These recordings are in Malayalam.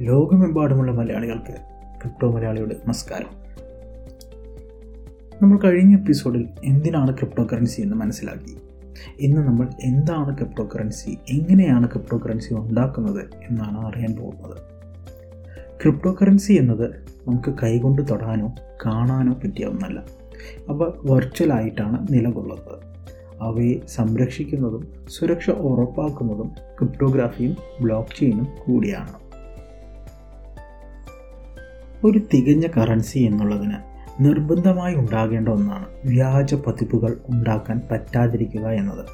ലോകമെമ്പാടുമുള്ള മലയാളികൾക്ക് ക്രിപ്റ്റോ മലയാളിയുടെ നമസ്കാരം. നമ്മൾ കഴിഞ്ഞ എപ്പിസോഡിൽ എന്തിനാണ് ക്രിപ്റ്റോ കറൻസി എന്ന് മനസ്സിലാക്കി. ഇന്ന് നമ്മൾ എന്താണ് ക്രിപ്റ്റോ കറൻസി എങ്ങനെയാണ് ക്രിപ്റ്റോ കറൻസി ഉണ്ടാക്കുന്നത് എന്നാണ് അറിയാൻ പോകുന്നത്. ക്രിപ്റ്റോ കറൻസി എന്നത് നമുക്ക് കൈകൊണ്ട് തൊടാനോ കാണാനോ പറ്റിയ ഒന്നല്ല അവ വെർച്വലായിട്ടാണ് നിലകൊള്ളുന്നത്. അവയെ സംരക്ഷിക്കുന്നതും സുരക്ഷ ഉറപ്പാക്കുന്നതും ക്രിപ്റ്റോഗ്രാഫിയും ബ്ലോക്ക് ചെയിനും കൂടിയാണ്. ഒരു തികഞ്ഞ കറൻസി എന്നുള്ളതിന് നിർബന്ധമായി ഉണ്ടാകേണ്ട ഒന്നാണ് വ്യാജ പതിപ്പുകൾ ഉണ്ടാക്കാൻ പറ്റാതിരിക്കുക എന്നത്.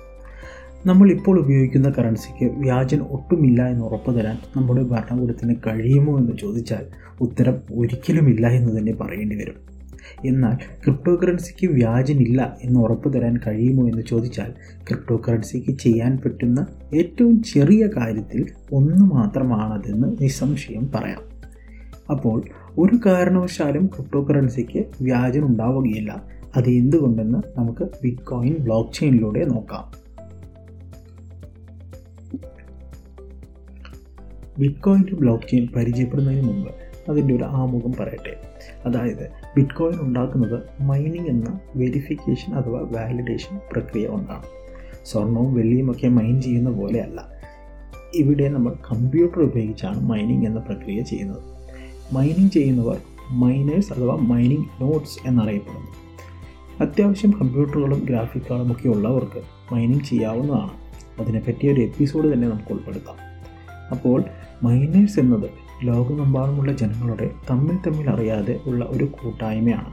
നമ്മൾ ഇപ്പോൾ ഉപയോഗിക്കുന്ന കറൻസിക്ക് വ്യാജൻ ഒട്ടുമില്ല എന്ന് ഉറപ്പു തരാൻ നമ്മുടെ ഭരണകൂടത്തിന് കഴിയുമോ എന്ന് ചോദിച്ചാൽ ഉത്തരം ഒരിക്കലുമില്ല എന്ന് തന്നെ പറയേണ്ടി വരും. എന്നാൽ ക്രിപ്റ്റോ കറൻസിക്ക് വ്യാജനില്ല എന്ന് ഉറപ്പു തരാൻ കഴിയുമോ എന്ന് ചോദിച്ചാൽ ക്രിപ്റ്റോ കറൻസിക്ക് ചെയ്യാൻ പറ്റുന്ന ഏറ്റവും ചെറിയ കാര്യത്തിൽ ഒന്ന് മാത്രമാണതെന്ന് നിസ്സംശയം പറയാം. അപ്പോൾ ഒരു കാരണവശാലും ക്രിപ്റ്റോ കറൻസിക്ക് വ്യാജം ഉണ്ടാവുകയില്ല അത് എന്തുകൊണ്ടെന്ന് നമുക്ക് ബിറ്റ് കോയിൻ ബ്ലോക്ക് ചെയിനിലൂടെ നോക്കാം. ബിറ്റ് കോയിന്റെ ബ്ലോക്ക് ചെയിൻ പരിചയപ്പെടുന്നതിന് മുമ്പ് അതിന്റെ ഒരു ആമുഖം പറയട്ടെ. അതായത് ബിറ്റ് കോയിൻ ഉണ്ടാക്കുന്നത് മൈനിങ് എന്ന വെരിഫിക്കേഷൻ അഥവാ വാലിഡേഷൻ പ്രക്രിയ കൊണ്ടാണ്. സ്വർണവും വെള്ളിയും ഒക്കെ മൈൻ ചെയ്യുന്ന പോലെയല്ല ഇവിടെ നമ്മൾ കമ്പ്യൂട്ടർ ഉപയോഗിച്ചാണ് മൈനിങ് എന്ന പ്രക്രിയ ചെയ്യുന്നത്. മൈനിങ് ചെയ്യുന്നവർ മൈനേഴ്സ് അഥവാ മൈനിങ് നോട്ട്സ് എന്നറിയപ്പെടുന്നു. അത്യാവശ്യം കമ്പ്യൂട്ടറുകളും ഗ്രാഫിക് കാർഡും ഒക്കെ ഉള്ളവർക്ക് മൈനിങ് ചെയ്യാവുന്നതാണ്. അതിനെപ്പറ്റി ഒരു എപ്പിസോഡ് തന്നെ നമുക്ക് ഉൾപ്പെടുത്താം. അപ്പോൾ മൈനേഴ്സ് എന്നത് ലോകമെമ്പാടുമുള്ള ജനങ്ങളുടെ തമ്മിൽ തമ്മിൽ അറിയാതെ ഉള്ള ഒരു കൂട്ടായ്മയാണ്.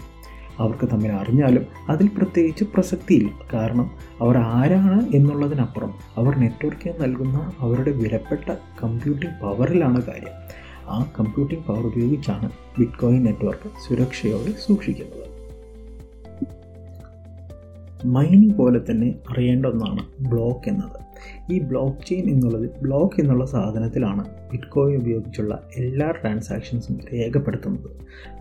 അവർക്ക് തമ്മിൽ അറിഞ്ഞാലും അതിൽ പ്രത്യേകിച്ച് പ്രസക്തിയില്ല. കാരണം അവർ ആരാണ് എന്നുള്ളതിനപ്പുറം അവർ നെറ്റ്വർക്കിന് നൽകുന്ന അവരുടെ വിലപ്പെട്ട കമ്പ്യൂട്ടിംഗ് പവറിലാണ് കാര്യം. ആ കമ്പ്യൂട്ടിംഗ് പവർ ഉപയോഗിച്ചാണ് ബിറ്റ് കോയിൻ നെറ്റ്വർക്ക് സുരക്ഷയോടെ സൂക്ഷിക്കുന്നത്. മൈനിങ് പോലെ തന്നെ അറിയേണ്ട ഒന്നാണ് ബ്ലോക്ക് എന്നത്. ഈ ബ്ലോക്ക് ചെയിൻ എന്നുള്ളത് ബ്ലോക്ക് എന്നുള്ള സാധനത്തിലാണ് ബിറ്റ്കോയിൻ ഉപയോഗിച്ചുള്ള എല്ലാ ട്രാൻസാക്ഷൻസും രേഖപ്പെടുത്തുന്നത്.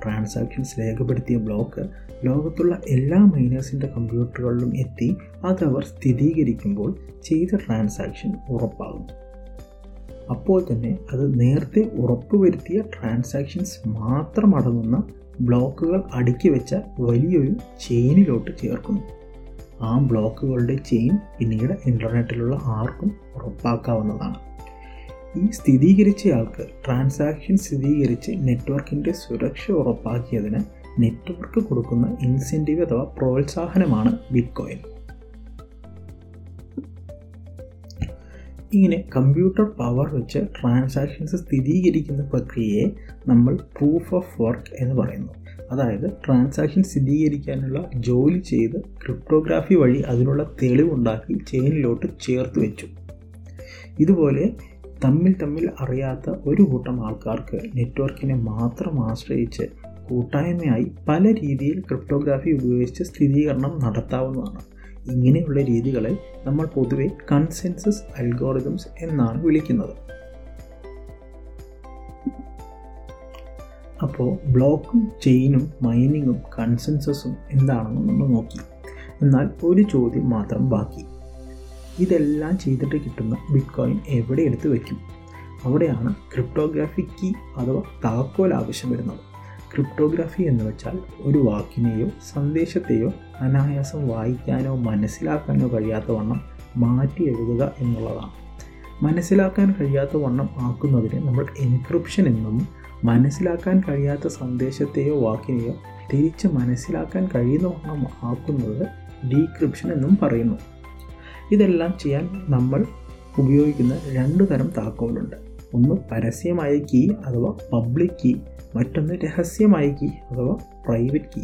ട്രാൻസാക്ഷൻസ് രേഖപ്പെടുത്തിയ ബ്ലോക്ക് ലോകത്തുള്ള എല്ലാ മൈനേഴ്സിന്റെ കമ്പ്യൂട്ടറുകളിലും എത്തി അത് അവർ സ്ഥിരീകരിക്കുമ്പോൾ ചെയ്ത ട്രാൻസാക്ഷൻ ഉറപ്പാകും. അപ്പോൾ തന്നെ അത് നേരത്തെ ഉറപ്പുവരുത്തിയ ട്രാൻസാക്ഷൻസ് മാത്രം അടങ്ങുന്ന ബ്ലോക്കുകൾ അടുക്കി വെച്ച വലിയൊരു ചെയിനിലോട്ട് ചേർക്കുന്നു. ആ ബ്ലോക്കുകളുടെ ചെയിൻ പിന്നീട് ഇന്റർനെറ്റിലുള്ള ആർക്കും ഉറപ്പാക്കാവുന്നതാണ്. ഈ സ്ഥിരീകരിച്ചയാൾക്ക് ട്രാൻസാക്ഷൻ സ്ഥിരീകരിച്ച് നെറ്റ്വർക്കിന്റെ സുരക്ഷ ഉറപ്പാക്കിയതിന് നെറ്റ്വർക്ക് കൊടുക്കുന്ന ഇൻസെന്റീവ് അഥവാ പ്രോത്സാഹനമാണ് ബിറ്റ് ഇങ്ങനെ കമ്പ്യൂട്ടർ പവർ വെച്ച് ട്രാൻസാക്ഷൻസ് സ്ഥിരീകരിക്കുന്ന പ്രക്രിയയെ നമ്മൾ പ്രൂഫ് ഓഫ് വർക്ക് എന്ന് പറയുന്നു. അതായത് ട്രാൻസാക്ഷൻ സ്ഥിരീകരിക്കാനുള്ള ജോലി ചെയ്ത് ക്രിപ്റ്റോഗ്രാഫി വഴി അതിനുള്ള തെളിവുണ്ടാക്കി ചെയിനിലോട്ട് ചേർത്ത് വെച്ചു. ഇതുപോലെ തമ്മിൽ തമ്മിൽ അറിയാത്ത ഒരു കൂട്ടം ആൾക്കാർക്ക് നെറ്റ്വർക്കിനെ മാത്രം ആശ്രയിച്ച് കൂട്ടായ്മയായി പല രീതിയിൽ ക്രിപ്റ്റോഗ്രാഫി ഉപയോഗിച്ച് സ്ഥിരീകരണം നടത്താവുന്നതാണ്. ഇങ്ങനെയുള്ള രീതികളെ നമ്മൾ പൊതുവെ കൺസെൻസസ് അൽഗോറിതംസ് എന്നാണ് വിളിക്കുന്നത്. അപ്പോൾ ബ്ലോക്കും ചെയിനും മൈനിങ്ങും കൺസെൻസസും എന്താണെന്ന് നമ്മൾ നോക്കി. എന്നാൽ ഒരു ചോദ്യം മാത്രം ബാക്കി. ഇതെല്ലാം ചെയ്തിട്ട് കിട്ടുന്ന ബിറ്റ് കോയിൻ എവിടെ എടുത്ത് വയ്ക്കും? അവിടെയാണ് ക്രിപ്റ്റോഗ്രാഫിക്ക് അഥവാ താക്കോൽ ആവശ്യം വരുന്നത്. ക്രിപ്റ്റോഗ്രാഫി എന്ന് വെച്ചാൽ ഒരു വാക്കിനെയോ സന്ദേശത്തെയോ അനായാസം വായിക്കാനോ മനസ്സിലാക്കാനോ കഴിയാത്ത വണ്ണം മാറ്റി എഴുതുക എന്നുള്ളതാണ്. മനസ്സിലാക്കാൻ കഴിയാത്ത വണ്ണം ആക്കുന്നതിന് നമ്മൾ എൻക്രിപ്ഷൻ എന്നും മനസ്സിലാക്കാൻ കഴിയാത്ത സന്ദേശത്തെയോ വാക്കിനെയോ തിരിച്ച് മനസ്സിലാക്കാൻ കഴിയുന്ന വണ്ണം ആക്കുന്നത് ഡീക്രിപ്ഷൻ എന്നും പറയുന്നു. ഇതെല്ലാം ചെയ്യാൻ നമ്മൾ ഉപയോഗിക്കുന്ന രണ്ട് തരം താക്കോലുണ്ട്. ഒന്ന് പരസ്യമായ കീ അഥവാ പബ്ലിക് കീ മറ്റൊന്ന് രഹസ്യമായ കീ അഥവാ പ്രൈവറ്റ് കീ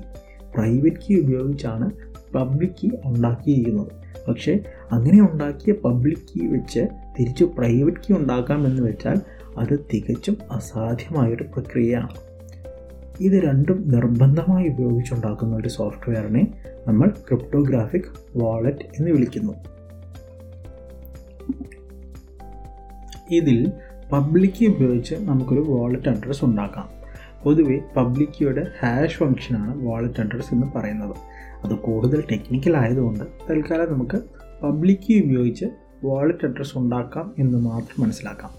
പ്രൈവറ്റ് കീ ഉപയോഗിച്ചാണ് പബ്ലിക് കീ ഉണ്ടാക്കിയിരിക്കുന്നത്. പക്ഷേ അങ്ങനെ ഉണ്ടാക്കിയ പബ്ലിക് കീ വെച്ച് തിരിച്ച് പ്രൈവറ്റ് കീ ഉണ്ടാക്കാമെന്ന് വെച്ചാൽ അത് തികച്ചും അസാധ്യമായൊരു പ്രക്രിയയാണ്. ഇത് രണ്ടും നിർബന്ധമായി ഉപയോഗിച്ചുണ്ടാക്കുന്ന ഒരു സോഫ്റ്റ്വെയറിനെ നമ്മൾ ക്രിപ്റ്റോഗ്രാഫിക് വാളറ്റ് എന്ന് വിളിക്കുന്നു. ഇതിൽ പബ്ലിക് ഉപയോഗിച്ച് നമുക്കൊരു വാളറ്റ് അഡ്രസ്സ് ഉണ്ടാക്കാം. പൊതുവെ പബ്ലിക്കിയുടെ ഹാഷ് ഫംഗ്ഷനാണ് വാളറ്റ് അഡ്രസ് എന്ന് പറയുന്നത്. അത് കൂടുതൽ ടെക്നിക്കൽ ആയതുകൊണ്ട് തൽക്കാലം നമുക്ക് പബ്ലിക് കീ ഉപയോഗിച്ച് വാളറ്റ് അഡ്രസ്സ് ഉണ്ടാക്കാം എന്ന് മാത്രം മനസ്സിലാക്കാം.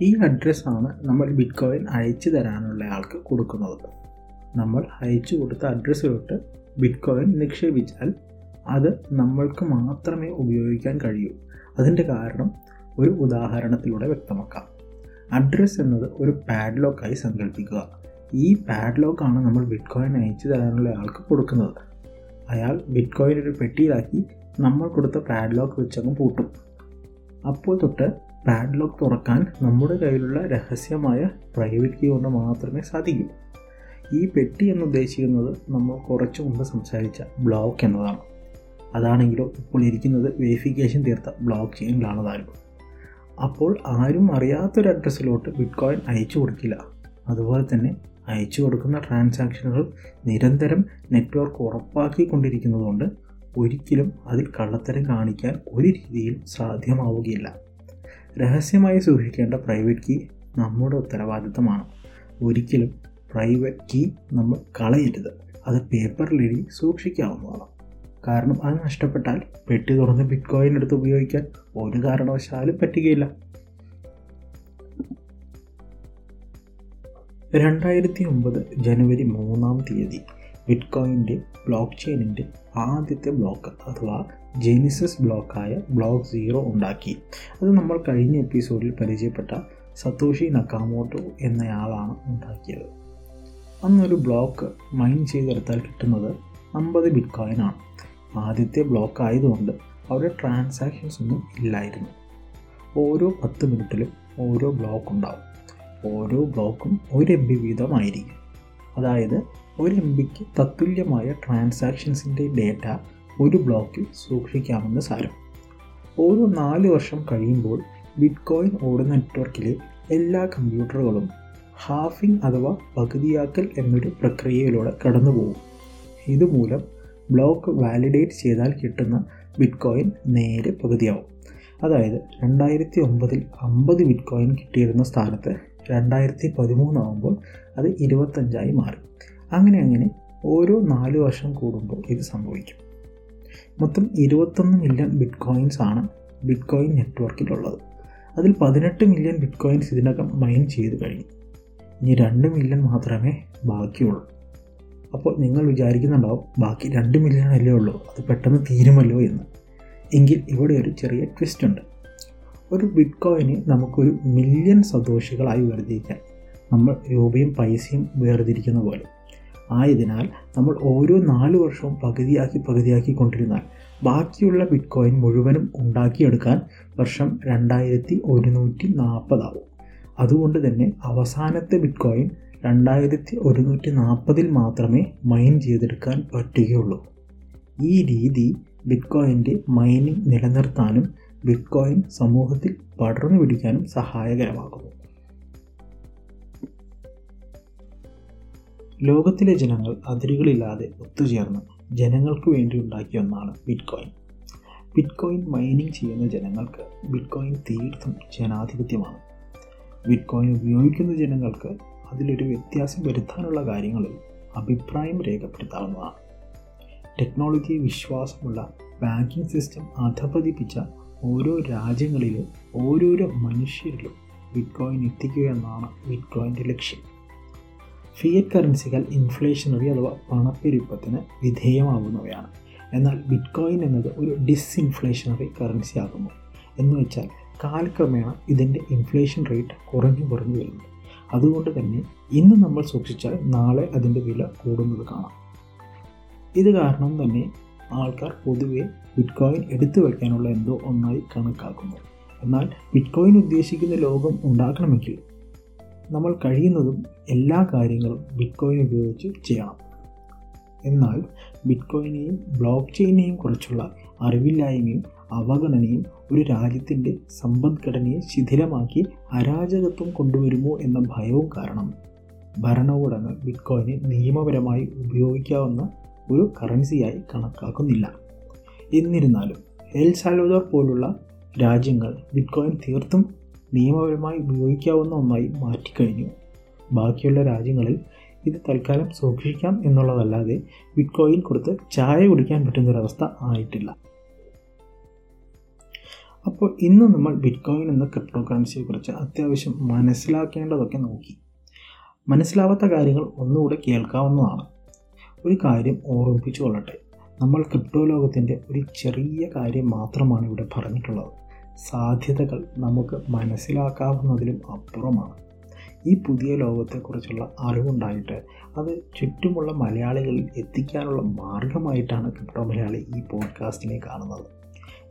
ഈ അഡ്രസ്സാണ് നമ്മൾ ബിറ്റ് കോയിൻ അയച്ചു തരാനുള്ള ആൾക്ക് കൊടുക്കുന്നത്. നമ്മൾ അയച്ചു കൊടുത്ത അഡ്രസ്സിലോട്ട് ബിറ്റ് കോയിൻ നിക്ഷേപിച്ചാൽ അത് നമ്മൾക്ക് മാത്രമേ ഉപയോഗിക്കാൻ കഴിയൂ. അതിന്റെ കാരണം ഒരു ഉദാഹരണത്തിലൂടെ വ്യക്തമാക്കാം. അഡ്രസ്സ് എന്നത് ഒരു പാഡ്ലോക്കായി സങ്കല്പിക്കുക ഈ പാഡ്ലോക്കാണ് നമ്മൾ ബിറ്റ്കോയിൻ അയച്ചു തരാനുള്ള ആൾക്ക് കൊടുക്കുന്നത്. അയാൾ ബിറ്റ്കോയിൻ ഒരു പെട്ടിയിലാക്കി നമ്മൾ കൊടുത്ത പാഡ്ലോക്ക് വെച്ചങ്ങ് പൂട്ടും. അപ്പോൾ തൊട്ട് പാഡ്ലോക്ക് തുറക്കാൻ നമ്മുടെ കയ്യിലുള്ള രഹസ്യമായ പ്രൈവറ്റ് കീ കൊണ്ട് മാത്രമേ സാധിക്കൂ. ഈ പെട്ടി എന്ന് ഉദ്ദേശിക്കുന്നത് നമ്മൾ കുറച്ചു മുമ്പ് സംസാരിച്ച ബ്ലോക്ക് എന്നതാണ്. അതാണെങ്കിലോ ഇപ്പോൾ ഇരിക്കുന്നത് വെരിഫിക്കേഷൻ തീർത്ത ബ്ലോക്ക് ചെയിനിലാണ് താനും അപ്പോൾ ആരും അറിയാത്തൊരു അഡ്രസ്സിലോട്ട് ബിറ്റ് കോയിൻ അയച്ചു കൊടുക്കില്ല. അതുപോലെ തന്നെ അയച്ചു കൊടുക്കുന്ന ട്രാൻസാക്ഷനുകൾ നിരന്തരം നെറ്റ്വർക്ക് ഉറപ്പാക്കിക്കൊണ്ടിരിക്കുന്നതുകൊണ്ട് ഒരിക്കലും അതിൽ കള്ളത്തരം കാണിക്കാൻ ഒരു രീതിയിലും സാധ്യമാവുകയില്ല. രഹസ്യമായി സൂക്ഷിക്കേണ്ട പ്രൈവറ്റ് കീ നമ്മുടെ ഉത്തരവാദിത്തമാണ്. ഒരിക്കലും പ്രൈവറ്റ് കീ നമ്മൾ കളയരുത്. അത് പേപ്പറിലെഴുതി സൂക്ഷിക്കാവുന്നതാണ്. കാരണം അത് നഷ്ടപ്പെട്ടാൽ പെട്ടി തുറന്ന് ബിറ്റ് കോയിൻ എടുത്ത് ഉപയോഗിക്കാൻ ഒരു കാരണവശാലും പറ്റുകയില്ല. രണ്ടായിരത്തി ഒമ്പത് ജനുവരി മൂന്നാം തീയതി ബിറ്റ് കോയിന്റെ ബ്ലോക്ക് ചെയിനിന്റെ ആദ്യത്തെ ബ്ലോക്ക് അഥവാ ജെനിസസ് ബ്ലോക്കായ ബ്ലോക്ക് സീറോ ഉണ്ടാക്കി. അത് നമ്മൾ കഴിഞ്ഞ എപ്പിസോഡിൽ പരിചയപ്പെട്ട സത്തോഷി നക്കാമോട്ടോ എന്നയാളാണ് ഉണ്ടാക്കിയത്. അന്നൊരു ബ്ലോക്ക് മൈൻ ചെയ്തെടുത്താൽ കിട്ടുന്നത് അമ്പത് ബിറ്റ് കോയിനാണ് ആദ്യത്തെ ബ്ലോക്ക് ആയതുകൊണ്ട് അവരുടെ ട്രാൻസാക്ഷൻസ് ഒന്നും ഇല്ലായിരുന്നു. ഓരോ പത്ത് മിനിറ്റിലും ഓരോ ബ്ലോക്ക് ഉണ്ടാവും. ഓരോ ബ്ലോക്കും ഒരു എം ബി വീതമായിരിക്കും. അതായത് ഒരു എം ബിക്ക് തത്തുല്യമായ ട്രാൻസാക്ഷൻസിന്റെ ഡേറ്റ ഒരു ബ്ലോക്കിൽ സൂക്ഷിക്കാമെന്ന് സാരം. ഓരോ നാല് വർഷം കഴിയുമ്പോൾ ബിറ്റ്കോയിൻ ഓടുന്ന നെറ്റ്വർക്കിലെ എല്ലാ കമ്പ്യൂട്ടറുകളും ഹാഫിംഗ് അഥവാ പകുതിയാക്കൽ എന്നൊരു പ്രക്രിയയിലൂടെ കടന്നുപോകും. ഇതുമൂലം ബ്ലോക്ക് വാലിഡേറ്റ് ചെയ്താൽ കിട്ടുന്ന ബിറ്റ് കോയിൻ നേരെ പകുതിയാവും. അതായത് രണ്ടായിരത്തി ഒമ്പതിൽ അമ്പത് ബിറ്റ് കോയിൻ കിട്ടിയിരുന്ന സ്ഥാനത്ത് രണ്ടായിരത്തി പതിമൂന്നാവുമ്പോൾ അത് ഇരുപത്തഞ്ചായി മാറി. അങ്ങനെ അങ്ങനെ ഓരോ നാല് വർഷം കൂടുമ്പോൾ ഇത് സംഭവിക്കും. മൊത്തം ഇരുപത്തൊന്ന് മില്യൺ ബിറ്റ് കോയിൻസ് ആണ് ബിറ്റ് കോയിൻ നെറ്റ്വർക്കിലുള്ളത് അതിൽ പതിനെട്ട് മില്യൺ ബിറ്റ് കോയിൻസ് ഇതിനകം മൈൻ ചെയ്ത് കഴിഞ്ഞു. ഇനി രണ്ട് മില്യൺ മാത്രമേ ബാക്കിയുള്ളൂ. അപ്പോൾ നിങ്ങൾ വിചാരിക്കുന്നുണ്ടാവും ബാക്കി രണ്ട് മില്യൺ അല്ലേ ഉള്ളൂ അത് പെട്ടെന്ന് തീരുമല്ലോ എന്ന്. എങ്കിൽ ഇവിടെ ഒരു ചെറിയ ട്വിസ്റ്റ് ഉണ്ട്. ഒരു ബിറ്റ് കോയിന് നമുക്കൊരു മില്യൺ സന്തോഷികളായി വേർതിരിക്കാം. നമ്മൾ രൂപയും പൈസയും വേർതിരിക്കുന്ന പോലെ. ആയതിനാൽ നമ്മൾ ഓരോ നാല് വർഷവും പകുതിയാക്കി പകുതിയാക്കി കൊണ്ടിരുന്നാൽ ബാക്കിയുള്ള ബിറ്റ് കോയിൻ മുഴുവനും ഉണ്ടാക്കിയെടുക്കാൻ വർഷം രണ്ടായിരത്തി ഒരുന്നൂറ്റി നാൽപ്പതാവും അതുകൊണ്ട് തന്നെ അവസാനത്തെ ബിറ്റ് കോയിൻ രണ്ടായിരത്തി ഒരുന്നൂറ്റി നാൽപ്പതിൽ മാത്രമേ മൈൻ ചെയ്തെടുക്കാൻ പറ്റുകയുള്ളൂ. ഈ രീതി ബിറ്റ്കോയിന്റെ മൈനിങ് നിലനിർത്താനും ബിറ്റ്കോയിൻ സമൂഹത്തിൽ പടർന്നു പിടിക്കാനും സഹായകരമാകുന്നു. ലോകത്തിലെ ജനങ്ങൾ അതിരുകളില്ലാതെ ഒത്തുചേർന്ന് ജനങ്ങൾക്ക് വേണ്ടി ഉണ്ടാക്കിയ ഒന്നാണ് ബിറ്റ്കോയിൻ. ബിറ്റ്കോയിൻ മൈനിങ് ചെയ്യുന്ന ജനങ്ങൾക്ക് ബിറ്റ്കോയിൻ തീർത്തും ജനാധിപത്യമാണ്. ബിറ്റ്കോയിൻ ഉപയോഗിക്കുന്ന ജനങ്ങൾക്ക് അതിലൊരു വ്യത്യാസം വരുത്താനുള്ള കാര്യങ്ങളിൽ അഭിപ്രായം രേഖപ്പെടുത്താവുന്നതാണ്. ടെക്നോളജി വിശ്വാസമുള്ള ബാങ്കിംഗ് സിസ്റ്റം അധപതിപ്പിച്ച ഓരോ രാജ്യങ്ങളിലും ഓരോരോ മനുഷ്യരിലും ബിറ്റ്കോയിൻ എത്തിക്കുക എന്നാണ് ബിറ്റ്കോയിന്റെ ലക്ഷ്യം. ഫിയറ്റ് കറൻസികൾ ഇൻഫ്ലേഷനറി അഥവാ പണപ്പെരുപ്പത്തിന് വിധേയമാകുന്നവയാണ്. എന്നാൽ ബിറ്റ്കോയിൻ എന്നത് ഒരു ഡിസ്ഇൻഫ്ലേഷനറി കറൻസി ആകുന്നു എന്ന് വെച്ചാൽ കാലക്രമേണ ഇതിന്റെ ഇൻഫ്ലേഷൻ റേറ്റ് കുറഞ്ഞു കുറഞ്ഞു വരുന്നു. അതുകൊണ്ട് തന്നെ ഇന്ന് നമ്മൾ സൂക്ഷിച്ചാൽ നാളെ അതിന്റെ വില കൂടുന്നത് കാണാം. ഇത് കാരണം തന്നെ ആൾക്കാർ പൊതുവെ ബിറ്റ്കോയിൻ എടുത്തു വയ്ക്കാനുള്ള എന്തോ ഒന്നായി കണക്കാക്കുന്നു. എന്നാൽ ബിറ്റ്കോയിൻ ഉദ്ദേശിക്കുന്ന ലോകം ഉണ്ടാക്കണമെങ്കിൽ നമ്മൾ കഴിയുന്നതും എല്ലാ കാര്യങ്ങളും ബിറ്റ്കോയിൻ ഉപയോഗിച്ച് ചെയ്യണം. എന്നാൽ ബിറ്റ്കോയിനെയും ബ്ലോക്ക് ചെയിനെയും കുറിച്ചുള്ള അറിവില്ലായ്മയും അവഗണനയും ഒരു രാജ്യത്തിന്റെ സമ്പദ്ഘടനയെ ശിഥിലമാക്കി അരാജകത്വം കൊണ്ടുവരുമോ എന്ന ഭയവും കാരണം. ഭരണകൂടങ്ങൾ ബിറ്റ്കോയിനെ നിയമപരമായി ഉപയോഗിക്കാവുന്ന ഒരു കറൻസിയായി കണക്കാക്കുന്നില്ല. എന്നിരുന്നാലും എൽ സാൽവദോർ പോലുള്ള രാജ്യങ്ങൾ ബിറ്റ്കോയിൻ തീർത്തും നിയമപരമായി ഉപയോഗിക്കാവുന്ന ഒന്നായി മാറ്റിക്കഴിഞ്ഞു. ബാക്കിയുള്ള രാജ്യങ്ങളിൽ ഇത് തൽക്കാലം സൂക്ഷിക്കാം എന്നുള്ളതല്ലാതെ ബിറ്റ്കോയിൻ കൊടുത്ത് ചായ കുടിക്കാൻ പറ്റുന്നൊരവസ്ഥ ആയിട്ടില്ല. അപ്പോൾ ഇന്ന് നമ്മൾ ബിറ്റ്കോയിൻ എന്ന ക്രിപ്റ്റോ കറൻസിയെക്കുറിച്ച് അത്യാവശ്യം മനസ്സിലാക്കേണ്ടതൊക്കെ നോക്കി. മനസ്സിലാവാത്ത കാര്യങ്ങൾ ഒന്നുകൂടെ കേൾക്കാവുന്നതാണ്. ഒരു കാര്യം ഓർമ്മിപ്പിച്ചു കൊള്ളട്ടെ. നമ്മൾ ക്രിപ്റ്റോ ലോകത്തിന്റെ ഒരു ചെറിയ കാര്യം മാത്രമാണ് ഇവിടെ പറഞ്ഞിട്ടുള്ളത്. സാധ്യതകൾ നമുക്ക് മനസ്സിലാക്കാവുന്നതിലും അപ്പുറമാണ്. ഈ പുതിയ ലോകത്തെക്കുറിച്ചുള്ള അറിവുണ്ടായിട്ട് അത് ചുറ്റുമുള്ള മലയാളികളിൽ എത്തിക്കാനുള്ള മാർഗമായിട്ടാണ് ക്രിപ്റ്റോ മലയാളി ഈ പോഡ്കാസ്റ്റിനെ കാണുന്നത്.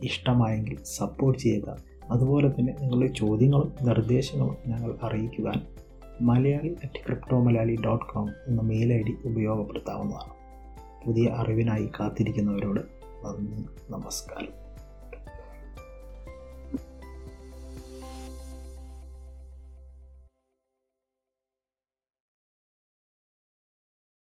ഇഷ്ടമായെങ്കിൽ സപ്പോർട്ട് ചെയ്യുക. അതുപോലെ തന്നെ നിങ്ങളുടെ ചോദ്യങ്ങളും നിർദ്ദേശങ്ങളും ഞങ്ങൾ അറിയിക്കുവാൻ Malayali at crypto Malayali dot com എന്ന മെയിൽ ഐ ഡി ഉപയോഗപ്പെടുത്താവുന്നതാണ്. പുതിയ അറിവിനായി കാത്തിരിക്കുന്നവരോട് നന്ദി നമസ്കാരം.